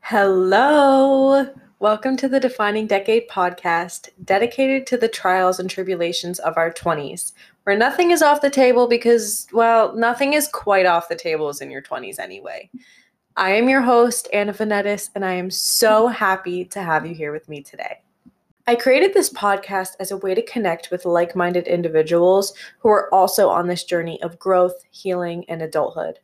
Hello. Welcome to the Defining Decade podcast, dedicated to the trials and tribulations of our 20s, where nothing is off the table because, well, nothing is quite off the tables in your 20s anyway. I am your host, Anna Venetis, and I am so happy to have you here with me today. I created this podcast as a way to connect with like minded individuals who are also on this journey of growth, healing, and adulthood.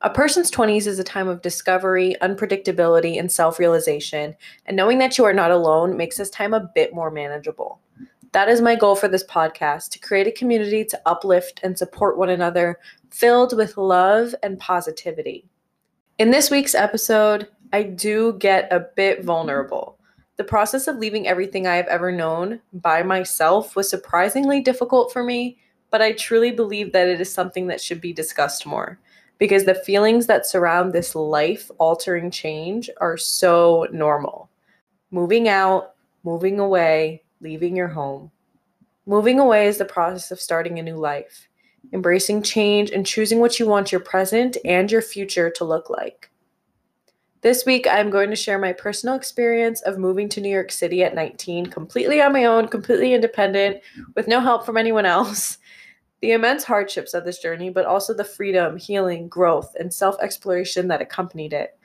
A person's 20s is a time of discovery, unpredictability, and self realization, and knowing that you are not alone makes this time a bit more manageable. That is my goal for this podcast to create a community to uplift and support one another, filled with love and positivity. In this week's episode, I do get a bit vulnerable. The process of leaving everything I have ever known by myself was surprisingly difficult for me, but I truly believe that it is something that should be discussed more because the feelings that surround this life altering change are so normal. Moving out, moving away, leaving your home. Moving away is the process of starting a new life, embracing change and choosing what you want your present and your future to look like. This week, I'm going to share my personal experience of moving to New York City at 19, completely on my own, completely independent, with no help from anyone else, the immense hardships of this journey, but also the freedom, healing, growth, and self exploration that accompanied it.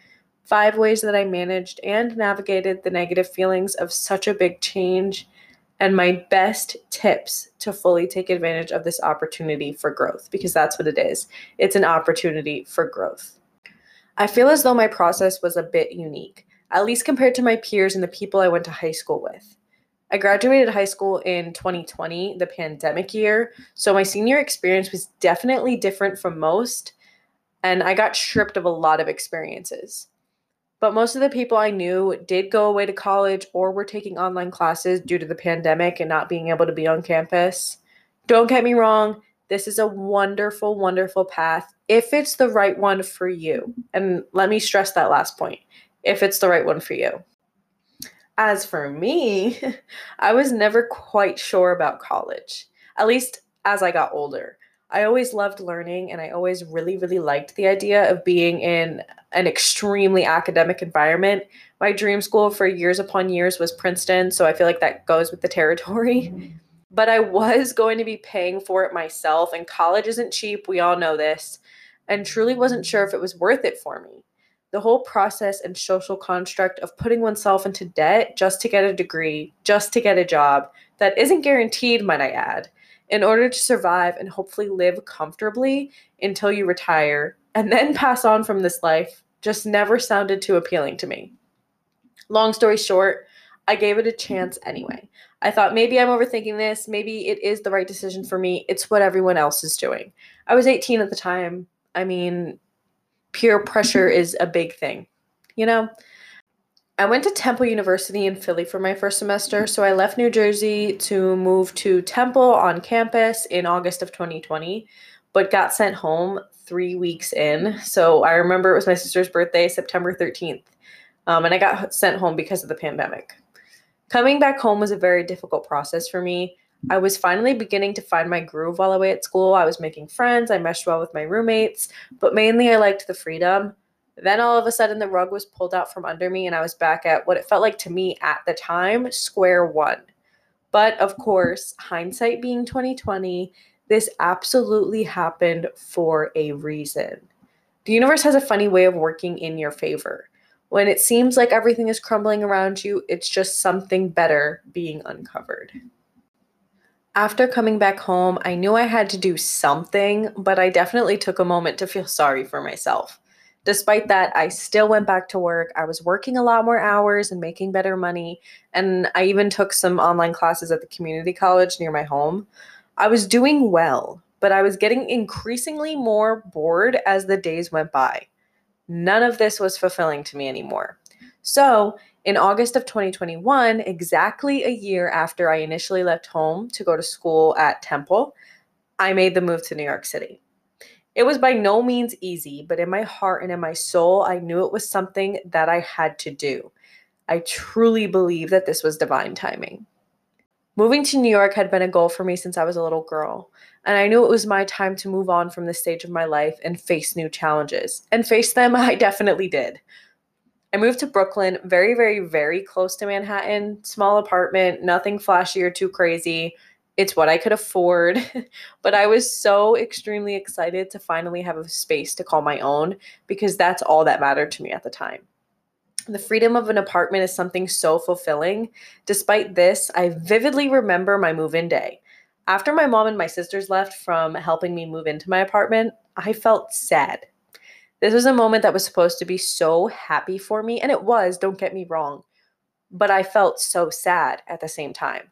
Five ways that I managed and navigated the negative feelings of such a big change, and my best tips to fully take advantage of this opportunity for growth, because that's what it is. It's an opportunity for growth. I feel as though my process was a bit unique, at least compared to my peers and the people I went to high school with. I graduated high school in 2020, the pandemic year. So my senior experience was definitely different from most. And I got stripped of a lot of experiences. But most of the people I knew did go away to college or were taking online classes due to the pandemic and not being able to be on campus. Don't get me wrong, this is a wonderful, wonderful path if it's the right one for you. And let me stress that last point if it's the right one for you. As for me, I was never quite sure about college, at least as I got older. I always loved learning and I always really, really liked the idea of being in an extremely academic environment. My dream school for years upon years was Princeton, so I feel like that goes with the territory. Mm-hmm. But I was going to be paying for it myself, and college isn't cheap. We all know this, and truly wasn't sure if it was worth it for me the whole process and social construct of putting oneself into debt just to get a degree, just to get a job that isn't guaranteed, might I add, in order to survive and hopefully live comfortably until you retire and then pass on from this life just never sounded too appealing to me. Long story short, I gave it a chance anyway. I thought maybe I'm overthinking this. Maybe it is the right decision for me. It's what everyone else is doing. I was 18 at the time. I mean, peer pressure is a big thing, you know? I went to Temple University in Philly for my first semester, so I left New Jersey to move to Temple on campus in August of 2020, but got sent home three weeks in. So I remember it was my sister's birthday, September 13th, um, and I got sent home because of the pandemic. Coming back home was a very difficult process for me. I was finally beginning to find my groove while away at school. I was making friends, I meshed well with my roommates, but mainly I liked the freedom. Then all of a sudden, the rug was pulled out from under me, and I was back at what it felt like to me at the time square one. But of course, hindsight being 2020, this absolutely happened for a reason. The universe has a funny way of working in your favor. When it seems like everything is crumbling around you, it's just something better being uncovered. After coming back home, I knew I had to do something, but I definitely took a moment to feel sorry for myself. Despite that, I still went back to work. I was working a lot more hours and making better money, and I even took some online classes at the community college near my home. I was doing well, but I was getting increasingly more bored as the days went by. None of this was fulfilling to me anymore. So, in August of 2021, exactly a year after I initially left home to go to school at Temple, I made the move to New York City. It was by no means easy, but in my heart and in my soul, I knew it was something that I had to do. I truly believe that this was divine timing. Moving to New York had been a goal for me since I was a little girl, and I knew it was my time to move on from this stage of my life and face new challenges. And face them, I definitely did. I moved to Brooklyn, very, very, very close to Manhattan, small apartment, nothing flashy or too crazy. It's what I could afford. but I was so extremely excited to finally have a space to call my own because that's all that mattered to me at the time. The freedom of an apartment is something so fulfilling. Despite this, I vividly remember my move in day. After my mom and my sisters left from helping me move into my apartment, I felt sad. This was a moment that was supposed to be so happy for me, and it was, don't get me wrong, but I felt so sad at the same time.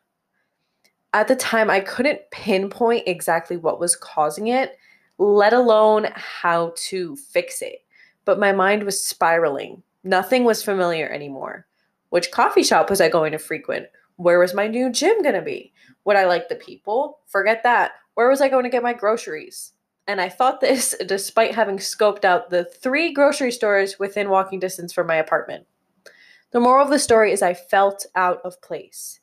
At the time, I couldn't pinpoint exactly what was causing it, let alone how to fix it. But my mind was spiraling. Nothing was familiar anymore. Which coffee shop was I going to frequent? Where was my new gym going to be? Would I like the people? Forget that. Where was I going to get my groceries? And I thought this despite having scoped out the three grocery stores within walking distance from my apartment. The moral of the story is I felt out of place.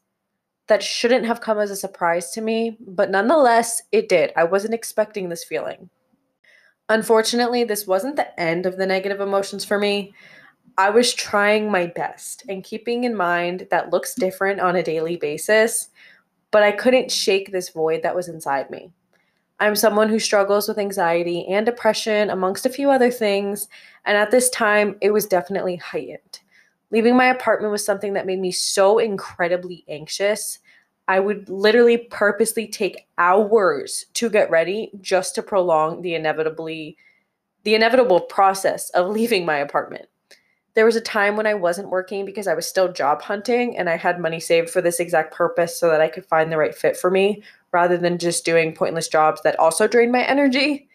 That shouldn't have come as a surprise to me, but nonetheless, it did. I wasn't expecting this feeling. Unfortunately, this wasn't the end of the negative emotions for me. I was trying my best and keeping in mind that looks different on a daily basis, but I couldn't shake this void that was inside me. I'm someone who struggles with anxiety and depression, amongst a few other things, and at this time, it was definitely heightened. Leaving my apartment was something that made me so incredibly anxious. I would literally purposely take hours to get ready just to prolong the inevitably the inevitable process of leaving my apartment. There was a time when I wasn't working because I was still job hunting and I had money saved for this exact purpose so that I could find the right fit for me rather than just doing pointless jobs that also drained my energy.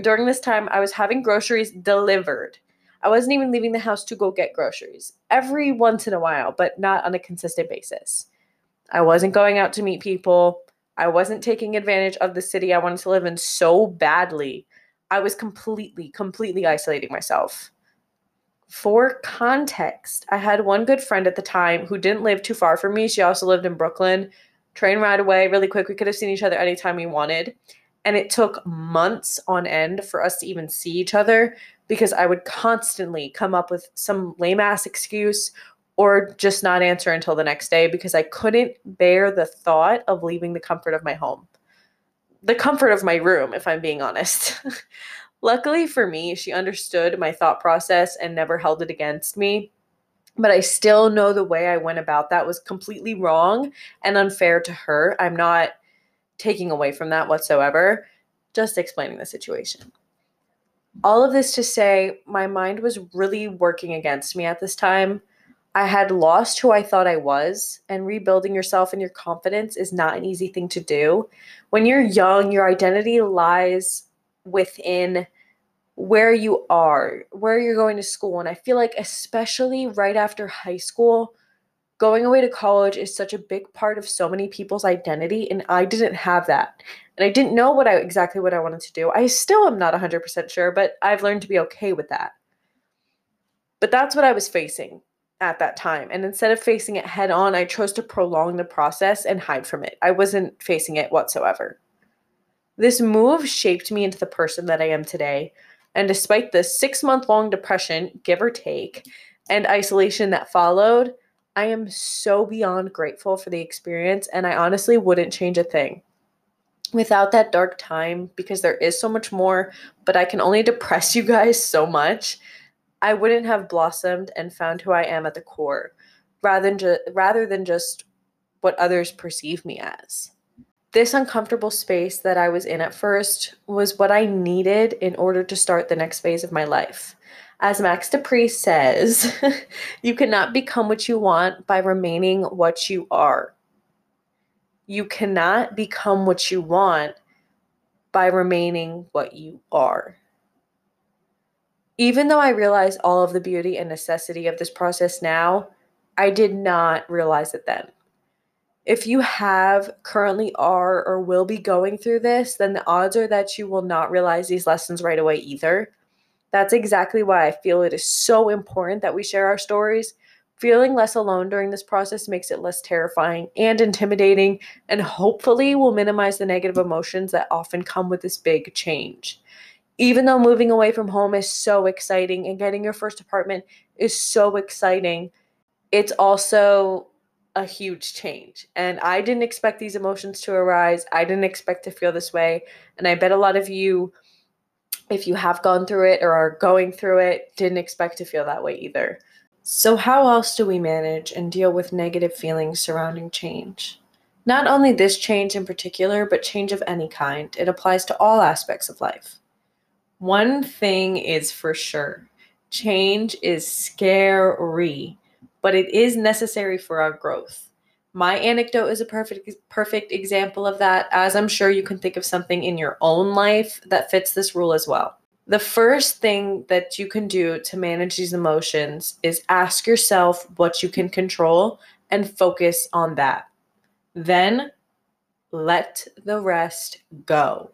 During this time, I was having groceries delivered. I wasn't even leaving the house to go get groceries every once in a while, but not on a consistent basis. I wasn't going out to meet people. I wasn't taking advantage of the city I wanted to live in so badly. I was completely, completely isolating myself. For context, I had one good friend at the time who didn't live too far from me. She also lived in Brooklyn. Train ride away really quick. We could have seen each other anytime we wanted. And it took months on end for us to even see each other because I would constantly come up with some lame ass excuse or just not answer until the next day because I couldn't bear the thought of leaving the comfort of my home. The comfort of my room, if I'm being honest. Luckily for me, she understood my thought process and never held it against me. But I still know the way I went about that was completely wrong and unfair to her. I'm not taking away from that whatsoever, just explaining the situation. All of this to say, my mind was really working against me at this time. I had lost who I thought I was, and rebuilding yourself and your confidence is not an easy thing to do. When you're young, your identity lies within where you are, where you're going to school. And I feel like, especially right after high school, going away to college is such a big part of so many people's identity. And I didn't have that. And I didn't know what I exactly what I wanted to do. I still am not 100% sure, but I've learned to be okay with that. But that's what I was facing at that time. And instead of facing it head on, I chose to prolong the process and hide from it. I wasn't facing it whatsoever. This move shaped me into the person that I am today. And despite the six month long depression, give or take, and isolation that followed, I am so beyond grateful for the experience, and I honestly wouldn't change a thing. Without that dark time, because there is so much more, but I can only depress you guys so much, I wouldn't have blossomed and found who I am at the core, rather than, ju- rather than just what others perceive me as this uncomfortable space that I was in at first was what I needed in order to start the next phase of my life. As Max De Pree says, you cannot become what you want by remaining what you are. You cannot become what you want by remaining what you are. Even though I realize all of the beauty and necessity of this process now, I did not realize it then. If you have, currently are, or will be going through this, then the odds are that you will not realize these lessons right away either. That's exactly why I feel it is so important that we share our stories Feeling less alone during this process makes it less terrifying and intimidating, and hopefully will minimize the negative emotions that often come with this big change. Even though moving away from home is so exciting and getting your first apartment is so exciting, it's also a huge change. And I didn't expect these emotions to arise. I didn't expect to feel this way. And I bet a lot of you, if you have gone through it or are going through it, didn't expect to feel that way either. So, how else do we manage and deal with negative feelings surrounding change? Not only this change in particular, but change of any kind. It applies to all aspects of life. One thing is for sure change is scary, but it is necessary for our growth. My anecdote is a perfect perfect example of that, as I'm sure you can think of something in your own life that fits this rule as well. The first thing that you can do to manage these emotions is ask yourself what you can control and focus on that. Then let the rest go.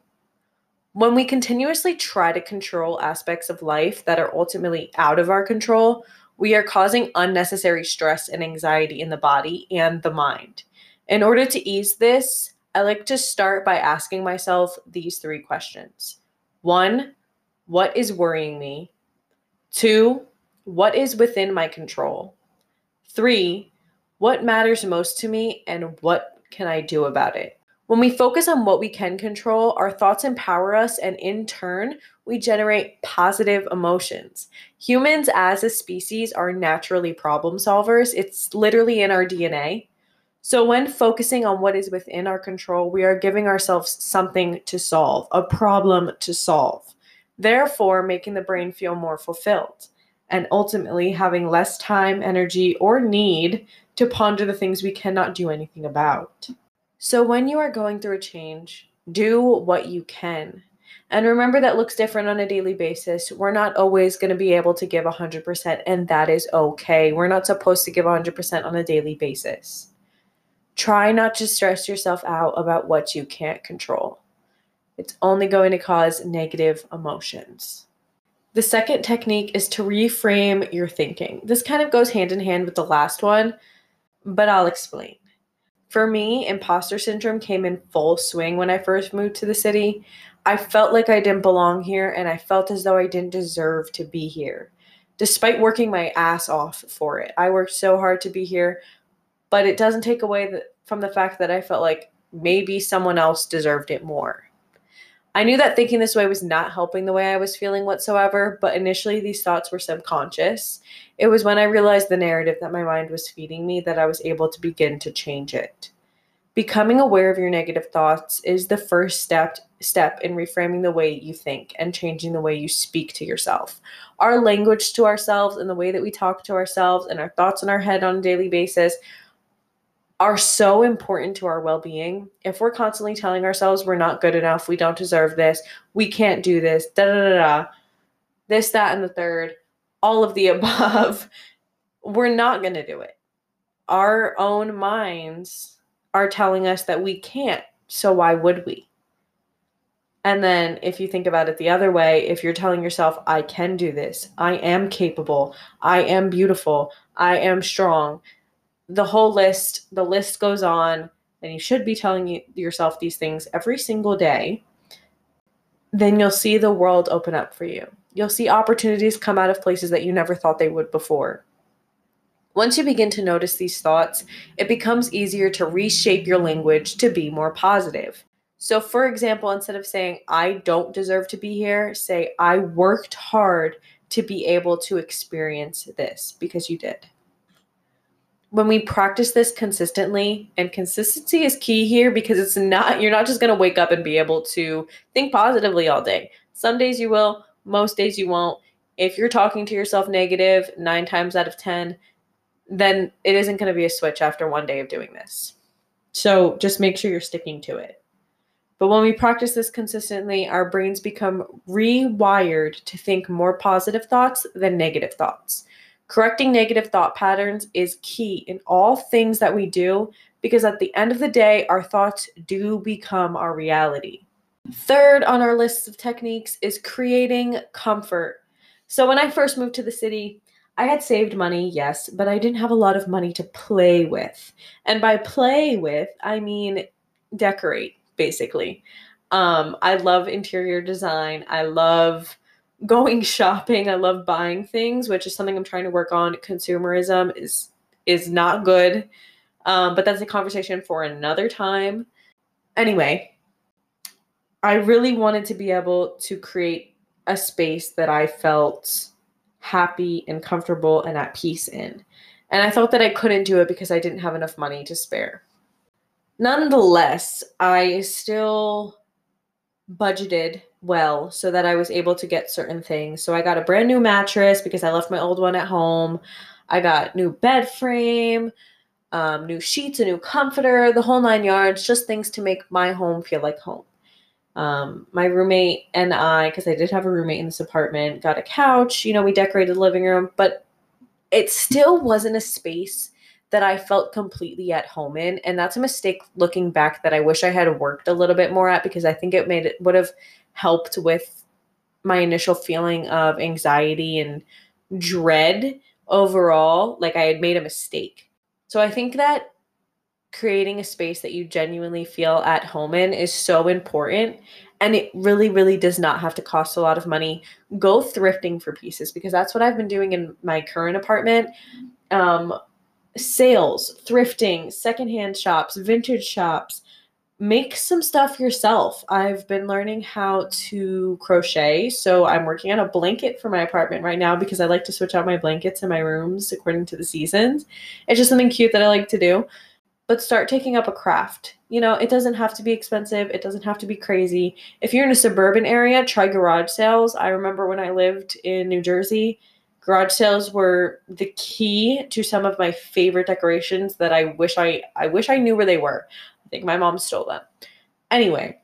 When we continuously try to control aspects of life that are ultimately out of our control, we are causing unnecessary stress and anxiety in the body and the mind. In order to ease this, I like to start by asking myself these three questions. One, what is worrying me? Two, what is within my control? Three, what matters most to me and what can I do about it? When we focus on what we can control, our thoughts empower us, and in turn, we generate positive emotions. Humans, as a species, are naturally problem solvers. It's literally in our DNA. So, when focusing on what is within our control, we are giving ourselves something to solve, a problem to solve therefore making the brain feel more fulfilled and ultimately having less time, energy, or need to ponder the things we cannot do anything about. So, when you are going through a change, do what you can. And remember that looks different on a daily basis. We're not always going to be able to give 100%, and that is okay. We're not supposed to give 100% on a daily basis. Try not to stress yourself out about what you can't control. It's only going to cause negative emotions. The second technique is to reframe your thinking. This kind of goes hand in hand with the last one, but I'll explain. For me, imposter syndrome came in full swing when I first moved to the city. I felt like I didn't belong here and I felt as though I didn't deserve to be here, despite working my ass off for it. I worked so hard to be here, but it doesn't take away the, from the fact that I felt like maybe someone else deserved it more. I knew that thinking this way was not helping the way I was feeling whatsoever, but initially these thoughts were subconscious. It was when I realized the narrative that my mind was feeding me that I was able to begin to change it. Becoming aware of your negative thoughts is the first step step in reframing the way you think and changing the way you speak to yourself. Our language to ourselves and the way that we talk to ourselves and our thoughts in our head on a daily basis are so important to our well being. If we're constantly telling ourselves we're not good enough, we don't deserve this, we can't do this, da da da da, this, that, and the third, all of the above, we're not going to do it. Our own minds are telling us that we can't. So why would we? And then if you think about it the other way, if you're telling yourself, I can do this, I am capable, I am beautiful, I am strong, the whole list, the list goes on, and you should be telling you, yourself these things every single day, then you'll see the world open up for you. You'll see opportunities come out of places that you never thought they would before. Once you begin to notice these thoughts, it becomes easier to reshape your language to be more positive. So, for example, instead of saying, I don't deserve to be here, say, I worked hard to be able to experience this because you did. When we practice this consistently and consistency is key here because it's not you're not just going to wake up and be able to think positively all day. Some days you will most days you won't. If you're talking to yourself negative 9 times out of 10 then it isn't going to be a switch after one day of doing this so just make sure you're sticking to it but when we practice this consistently our brains become rewired to think more positive thoughts than negative thoughts Correcting negative thought patterns is key in all things that we do because at the end of the day, our thoughts do become our reality. Third on our list of techniques is creating comfort. So, when I first moved to the city, I had saved money, yes, but I didn't have a lot of money to play with. And by play with, I mean decorate, basically. Um, I love interior design. I love going shopping. I love buying things, which is something I'm trying to work on. Consumerism is is not good. Um, but that's a conversation for another time. Anyway, I really wanted to be able to create a space that I felt happy and comfortable and at peace in. And I thought that I couldn't do it because I didn't have enough money to spare. Nonetheless, I still budgeted well so that I was able to get certain things. So I got a brand new mattress because I left my old one at home. I got new bed frame, um, new sheets, a new comforter, the whole nine yards, just things to make my home feel like home. Um, my roommate and I, because I did have a roommate in this apartment, got a couch. You know, we decorated the living room, but it still wasn't a space that I felt completely at home in. And that's a mistake looking back that I wish I had worked a little bit more at because I think it made it would have helped with my initial feeling of anxiety and dread overall. Like I had made a mistake. So I think that creating a space that you genuinely feel at home in is so important. And it really really does not have to cost a lot of money. Go thrifting for pieces because that's what i've been doing in my current apartment. Um, sales thrifting secondhand shops vintage shops. Make some stuff yourself. I've been learning how to crochet. So i'm working on a blanket for my apartment right now because i like to switch out my blankets in my rooms according to the seasons. It's just something cute that i like to do but start taking up a craft. You know, it doesn't have to be expensive, it doesn't have to be crazy. If you're in a suburban area, try garage sales. I remember when I lived in New Jersey, garage sales were the key to some of my favorite decorations that I wish I I wish I knew where they were. I think my mom stole them. Anyway,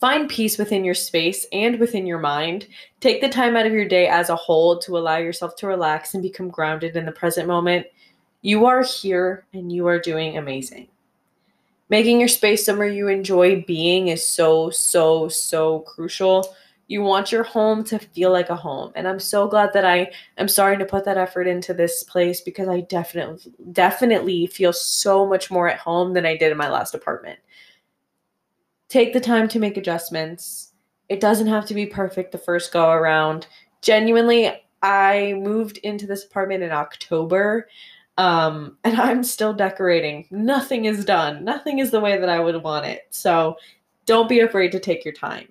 find peace within your space and within your mind. Take the time out of your day as a whole to allow yourself to relax and become grounded in the present moment you are here and you are doing amazing. Making your space somewhere you enjoy being is so, so, so crucial. You want your home to feel like a home. And I'm so glad that I am starting to put that effort into this place because I definitely definitely feel so much more at home than I did in my last apartment. Take the time to make adjustments. It doesn't have to be perfect the first go around. Genuinely, I moved into this apartment in October. Um, and I'm still decorating. Nothing is done. Nothing is the way that I would want it. So don't be afraid to take your time.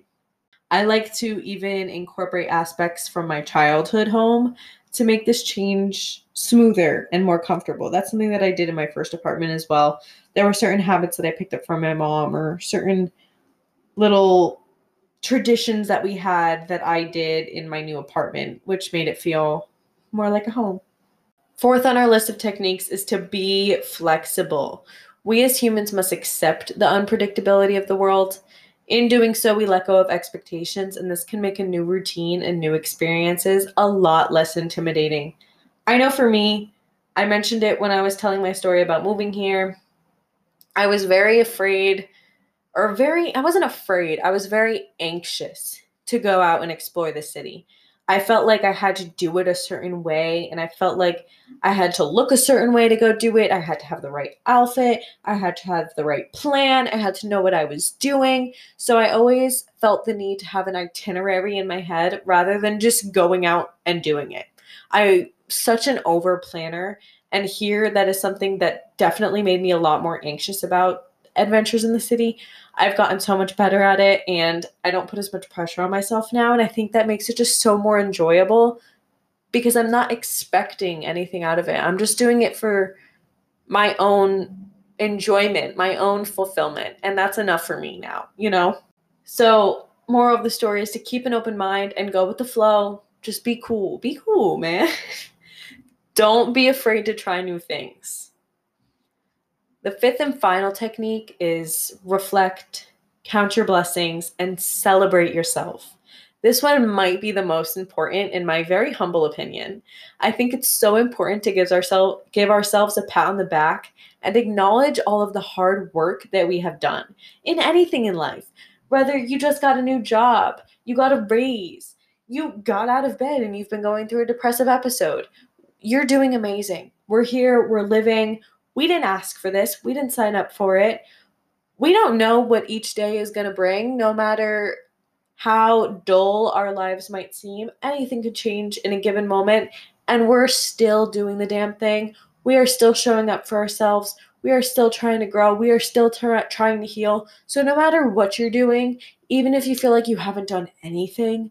I like to even incorporate aspects from my childhood home to make this change smoother and more comfortable. That's something that I did in my first apartment as well. There were certain habits that I picked up from my mom or certain little traditions that we had that I did in my new apartment, which made it feel more like a home. Fourth on our list of techniques is to be flexible. We as humans must accept the unpredictability of the world. In doing so, we let go of expectations, and this can make a new routine and new experiences a lot less intimidating. I know for me, I mentioned it when I was telling my story about moving here. I was very afraid, or very, I wasn't afraid, I was very anxious to go out and explore the city. I felt like I had to do it a certain way, and I felt like I had to look a certain way to go do it. I had to have the right outfit. I had to have the right plan. I had to know what I was doing. So I always felt the need to have an itinerary in my head rather than just going out and doing it. I such an over planner, and here that is something that definitely made me a lot more anxious about adventures in the city. I've gotten so much better at it and I don't put as much pressure on myself now. And I think that makes it just so more enjoyable because I'm not expecting anything out of it. I'm just doing it for my own enjoyment, my own fulfillment. And that's enough for me now, you know? So, moral of the story is to keep an open mind and go with the flow. Just be cool. Be cool, man. don't be afraid to try new things. The fifth and final technique is reflect, count your blessings, and celebrate yourself. This one might be the most important in my very humble opinion. I think it's so important to give, ourselves give ourselves a pat on the back and acknowledge all of the hard work that we have done in anything in life. Whether you just got a new job, you got a raise, you got out of bed and you've been going through a depressive episode, you're doing amazing. We're here, we're living. We didn't ask for this, we didn't sign up for it. We don't know what each day is going to bring, no matter how dull our lives might seem. Anything could change in a given moment, and we're still doing the damn thing. We are still showing up for ourselves. We are still trying to grow. We are still trying to heal. So, no matter what you're doing, even if you feel like you haven't done anything,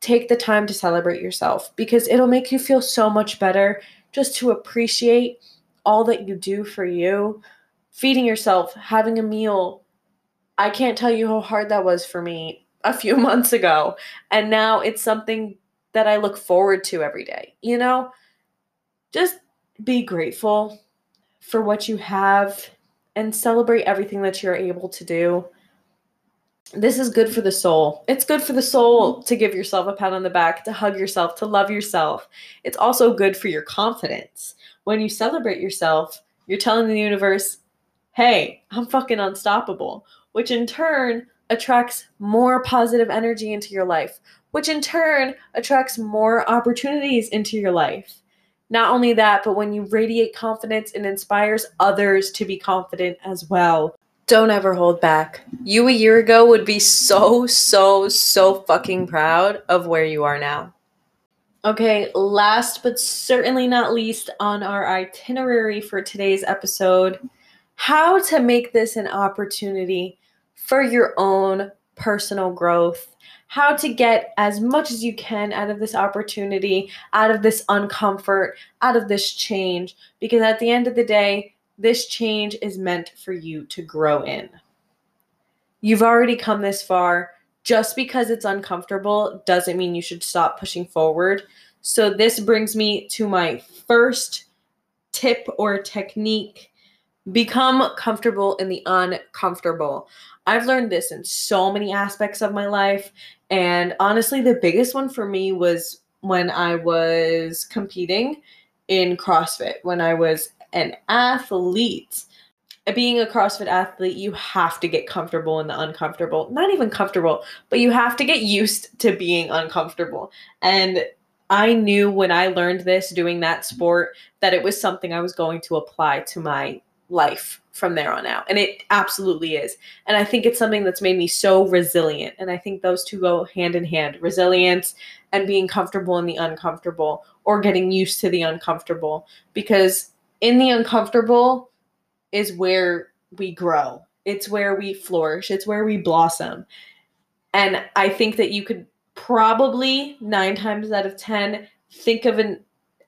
take the time to celebrate yourself because it'll make you feel so much better just to appreciate all that you do for you. Feeding yourself, having a meal. I can't tell you how hard that was for me a few months ago. And now it's something that I look forward to every day. You know, just be grateful for what you have and celebrate everything that you're able to do. This is good for the soul. It's good for the soul to give yourself a pat on the back, to hug yourself, to love yourself. It's also good for your confidence. When you celebrate yourself, you're telling the universe, hey, I'm fucking unstoppable, which in turn attracts more positive energy into your life, which in turn attracts more opportunities into your life. Not only that, but when you radiate confidence, it inspires others to be confident as well. Don't ever hold back. You a year ago would be so, so, so fucking proud of where you are now. Okay, last but certainly not least on our itinerary for today's episode how to make this an opportunity for your own personal growth how to get as much as you can out of this opportunity, out of this uncomfort, out of this change. Because at the end of the day, this change is meant for you to grow in. You've already come this far. Just because it's uncomfortable doesn't mean you should stop pushing forward. So, this brings me to my first tip or technique become comfortable in the uncomfortable. I've learned this in so many aspects of my life. And honestly, the biggest one for me was when I was competing in CrossFit, when I was an athlete. Being a CrossFit athlete, you have to get comfortable in the uncomfortable. Not even comfortable, but you have to get used to being uncomfortable. And I knew when I learned this doing that sport that it was something I was going to apply to my life from there on out. And it absolutely is. And I think it's something that's made me so resilient. And I think those two go hand in hand resilience and being comfortable in the uncomfortable or getting used to the uncomfortable. Because in the uncomfortable is where we grow, it's where we flourish, it's where we blossom. And I think that you could probably nine times out of 10 think of an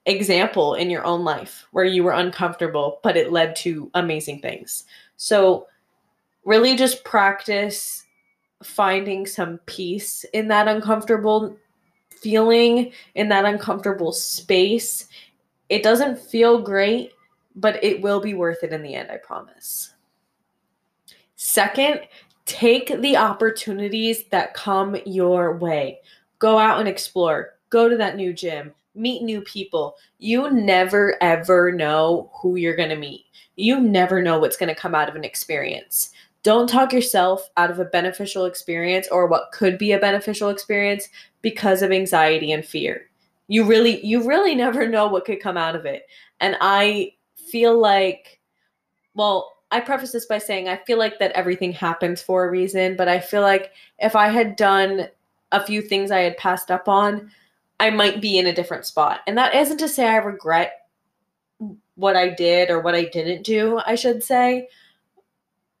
example in your own life where you were uncomfortable, but it led to amazing things. So, really just practice finding some peace in that uncomfortable feeling, in that uncomfortable space. It doesn't feel great, but it will be worth it in the end, I promise. Second, take the opportunities that come your way. Go out and explore. Go to that new gym meet new people. You never ever know who you're going to meet. You never know what's going to come out of an experience. Don't talk yourself out of a beneficial experience or what could be a beneficial experience because of anxiety and fear. You really you really never know what could come out of it. And I feel like well, I preface this by saying I feel like that everything happens for a reason, but I feel like if I had done a few things I had passed up on, I might be in a different spot. And that isn't to say I regret what I did or what I didn't do, I should say.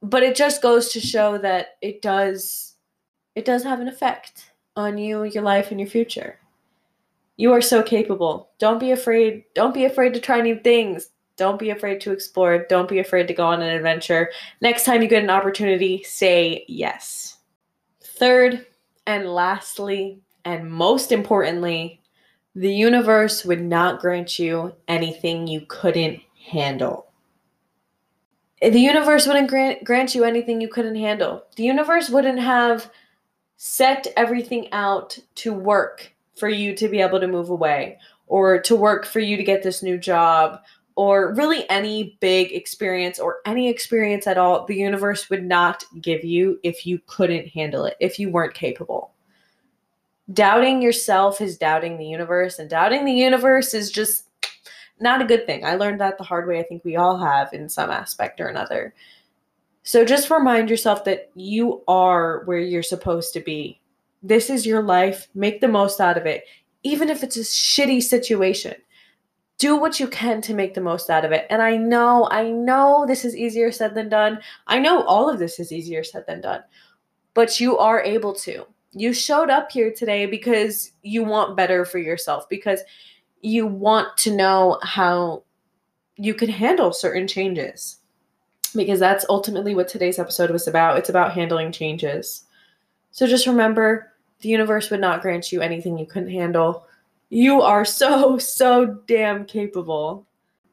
But it just goes to show that it does it does have an effect on you, your life and your future. You are so capable. Don't be afraid. Don't be afraid to try new things. Don't be afraid to explore. Don't be afraid to go on an adventure. Next time you get an opportunity, say yes. Third and lastly, and most importantly, the universe would not grant you anything you couldn't handle. The universe wouldn't grant, grant you anything you couldn't handle. The universe wouldn't have set everything out to work for you to be able to move away or to work for you to get this new job or really any big experience or any experience at all, the universe would not give you if you couldn't handle it, if you weren't capable doubting yourself is doubting the universe and doubting the universe is just Not a good thing. I learned that the hard way. I think we all have in some aspect or another. So just remind yourself that you are where you're supposed to be. This is your life. Make the most out of it, even if it's a shitty situation. Do what you can to make the most out of it. And I know, I know this is easier said than done. I know all of this is easier said than done, but you are able to. You showed up here today because you want better for yourself, because you want to know how you can handle certain changes. Because that's ultimately what today's episode was about. It's about handling changes. So just remember the universe would not grant you anything you couldn't handle. You are so, so damn capable.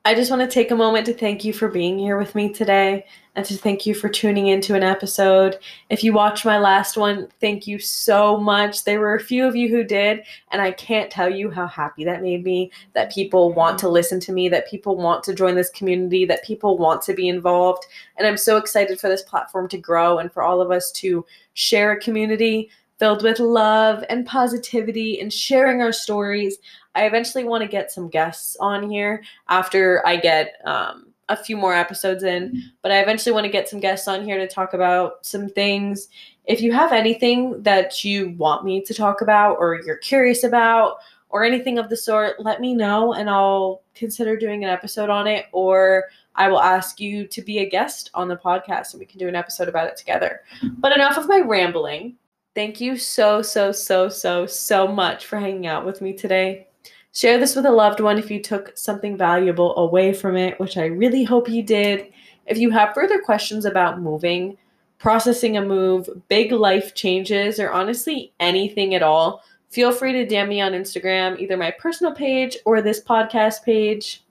I just want to take a moment to thank you for being here with me today and to thank you for tuning into an episode. If you watched my last one, thank you so much. There were a few of you who did, and I can't tell you how happy that made me that people want to listen to me, that people want to join this community, that people want to be involved. And I'm so excited for this platform to grow and for all of us to share a community filled with love and positivity and sharing our stories. I eventually want to get some guests on here after I get um, a few more episodes in, but I eventually want to get some guests on here to talk about some things. If you have anything that you want me to talk about or you're curious about or anything of the sort, let me know and I'll consider doing an episode on it or I will ask you to be a guest on the podcast and we can do an episode about it together. But enough of my rambling. Thank you so, so, so, so, so much for hanging out with me today. Share this with a loved one if you took something valuable away from it, which I really hope you did. If you have further questions about moving, processing a move, big life changes, or honestly anything at all, feel free to DM me on Instagram, either my personal page or this podcast page.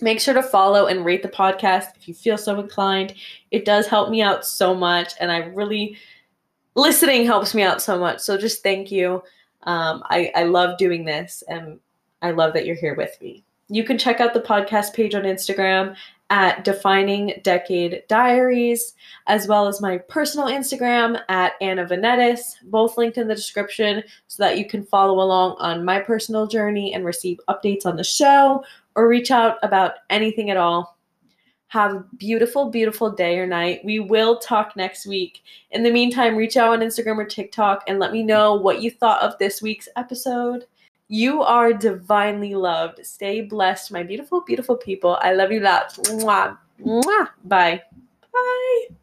Make sure to follow and rate the podcast if you feel so inclined. It does help me out so much, and I really listening helps me out so much. So just thank you. Um, I, I love doing this and I love that you're here with me. You can check out the podcast page on Instagram at Defining Decade Diaries, as well as my personal Instagram at Anna Venetis, both linked in the description so that you can follow along on my personal journey and receive updates on the show or reach out about anything at all have a beautiful, beautiful day or night. We will talk next week. In the meantime, reach out on Instagram or TikTok and let me know what you thought of this week's episode. You are divinely loved. Stay blessed, my beautiful, beautiful people. I love you lots. Mwah. Mwah. Bye. Bye.